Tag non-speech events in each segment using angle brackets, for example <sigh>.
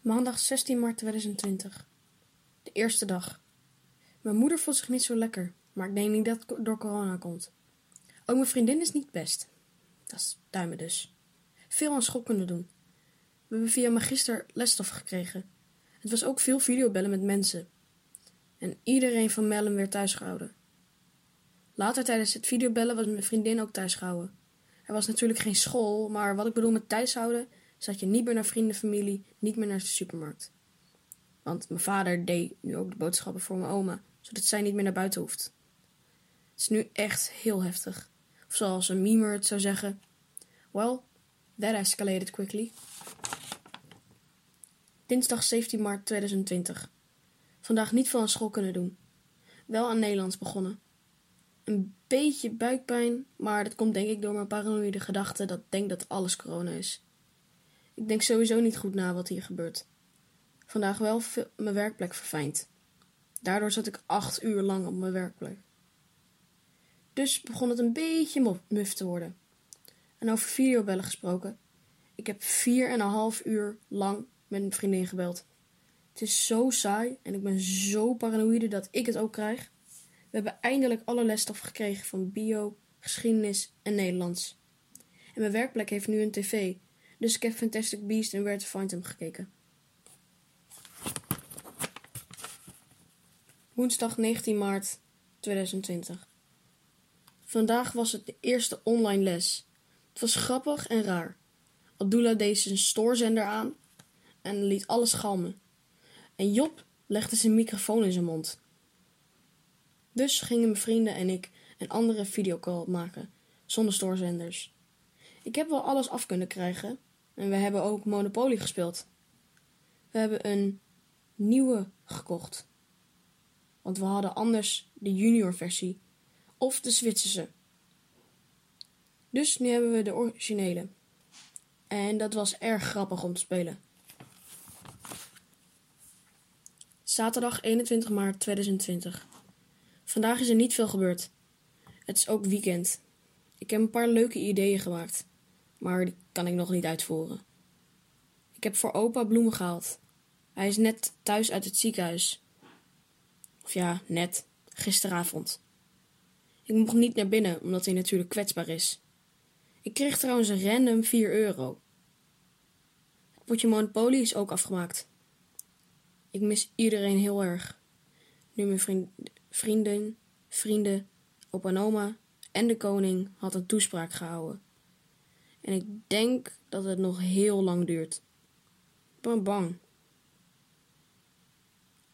Maandag 16 maart 2020. De eerste dag. Mijn moeder voelt zich niet zo lekker, maar ik denk niet dat het door corona komt. Ook mijn vriendin is niet best. Dat is duimen dus. Veel aan school kunnen doen. We hebben via magister lesstof gekregen. Het was ook veel videobellen met mensen. En iedereen van Mellem werd thuisgehouden. Later tijdens het videobellen was mijn vriendin ook thuisgehouden. Er was natuurlijk geen school, maar wat ik bedoel met thuishouden zat je niet meer naar vrienden, familie, niet meer naar de supermarkt. Want mijn vader deed nu ook de boodschappen voor mijn oma, zodat zij niet meer naar buiten hoeft. Het is nu echt heel heftig. Of zoals een memer het zou zeggen. Well, that escalated quickly. Dinsdag 17 maart 2020. Vandaag niet veel aan school kunnen doen. Wel aan Nederlands begonnen. Een beetje buikpijn, maar dat komt denk ik door mijn paranoïde gedachte dat denk dat alles corona is. Ik denk sowieso niet goed na wat hier gebeurt. Vandaag wel mijn werkplek verfijnd. Daardoor zat ik acht uur lang op mijn werkplek. Dus begon het een beetje muf te worden. En over videobellen gesproken. Ik heb vier en een half uur lang met een vriendin gebeld. Het is zo saai en ik ben zo paranoïde dat ik het ook krijg. We hebben eindelijk alle lesstof gekregen van bio, geschiedenis en Nederlands. En mijn werkplek heeft nu een tv, dus ik heb Fantastic Beast en Where to Find Them gekeken. Woensdag 19 maart 2020. Vandaag was het de eerste online les. Het was grappig en raar. Abdullah deed zijn stoorzender aan en liet alles galmen. En Job legde zijn microfoon in zijn mond. Dus gingen mijn vrienden en ik een andere videocall maken, zonder stoorzenders. Ik heb wel alles af kunnen krijgen, en we hebben ook Monopoly gespeeld. We hebben een nieuwe gekocht. Want we hadden anders de junior versie. Of de Zwitserse. Dus nu hebben we de originele. En dat was erg grappig om te spelen. Zaterdag 21 maart 2020. Vandaag is er niet veel gebeurd. Het is ook weekend. Ik heb een paar leuke ideeën gemaakt maar kan ik nog niet uitvoeren. Ik heb voor opa bloemen gehaald. Hij is net thuis uit het ziekenhuis. Of ja, net, gisteravond. Ik mocht niet naar binnen, omdat hij natuurlijk kwetsbaar is. Ik kreeg trouwens een random 4 euro. Het potje Monopoly is ook afgemaakt. Ik mis iedereen heel erg. Nu mijn vriend, vrienden, vrienden, opa en oma en de koning had een toespraak gehouden. En ik denk dat het nog heel lang duurt. Ik ben bang.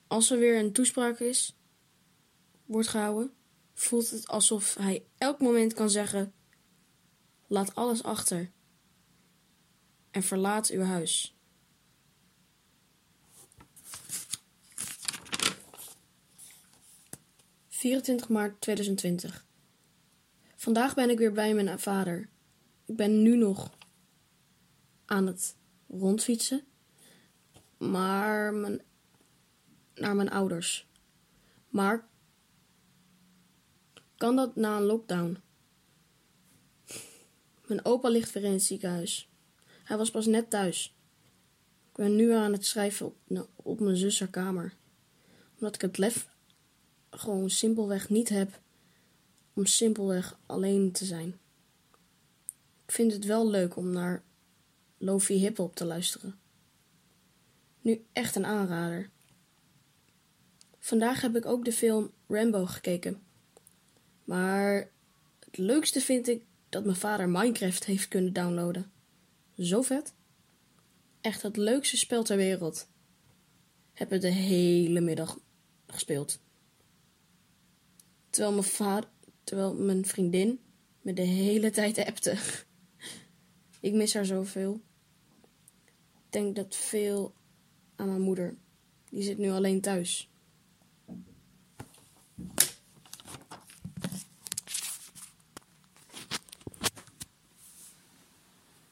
Als er weer een toespraak is, wordt gehouden, voelt het alsof hij elk moment kan zeggen: Laat alles achter en verlaat uw huis. ...24 maart 2020. Vandaag ben ik weer bij mijn vader. Ik ben nu nog aan het rondfietsen. Maar mijn, naar mijn ouders. Maar kan dat na een lockdown? Mijn opa ligt weer in het ziekenhuis. Hij was pas net thuis. Ik ben nu aan het schrijven op, op mijn zus kamer. Omdat ik het lef gewoon simpelweg niet heb om simpelweg alleen te zijn. Vind het wel leuk om naar Lofi hip-hop te luisteren. Nu echt een aanrader. Vandaag heb ik ook de film Rambo gekeken. Maar het leukste vind ik dat mijn vader Minecraft heeft kunnen downloaden. Zo vet. Echt het leukste spel ter wereld. Heb het de hele middag gespeeld. Terwijl mijn, vader, terwijl mijn vriendin me de hele <laughs> tijd appte. Ik mis haar zoveel. Ik denk dat veel aan mijn moeder. Die zit nu alleen thuis.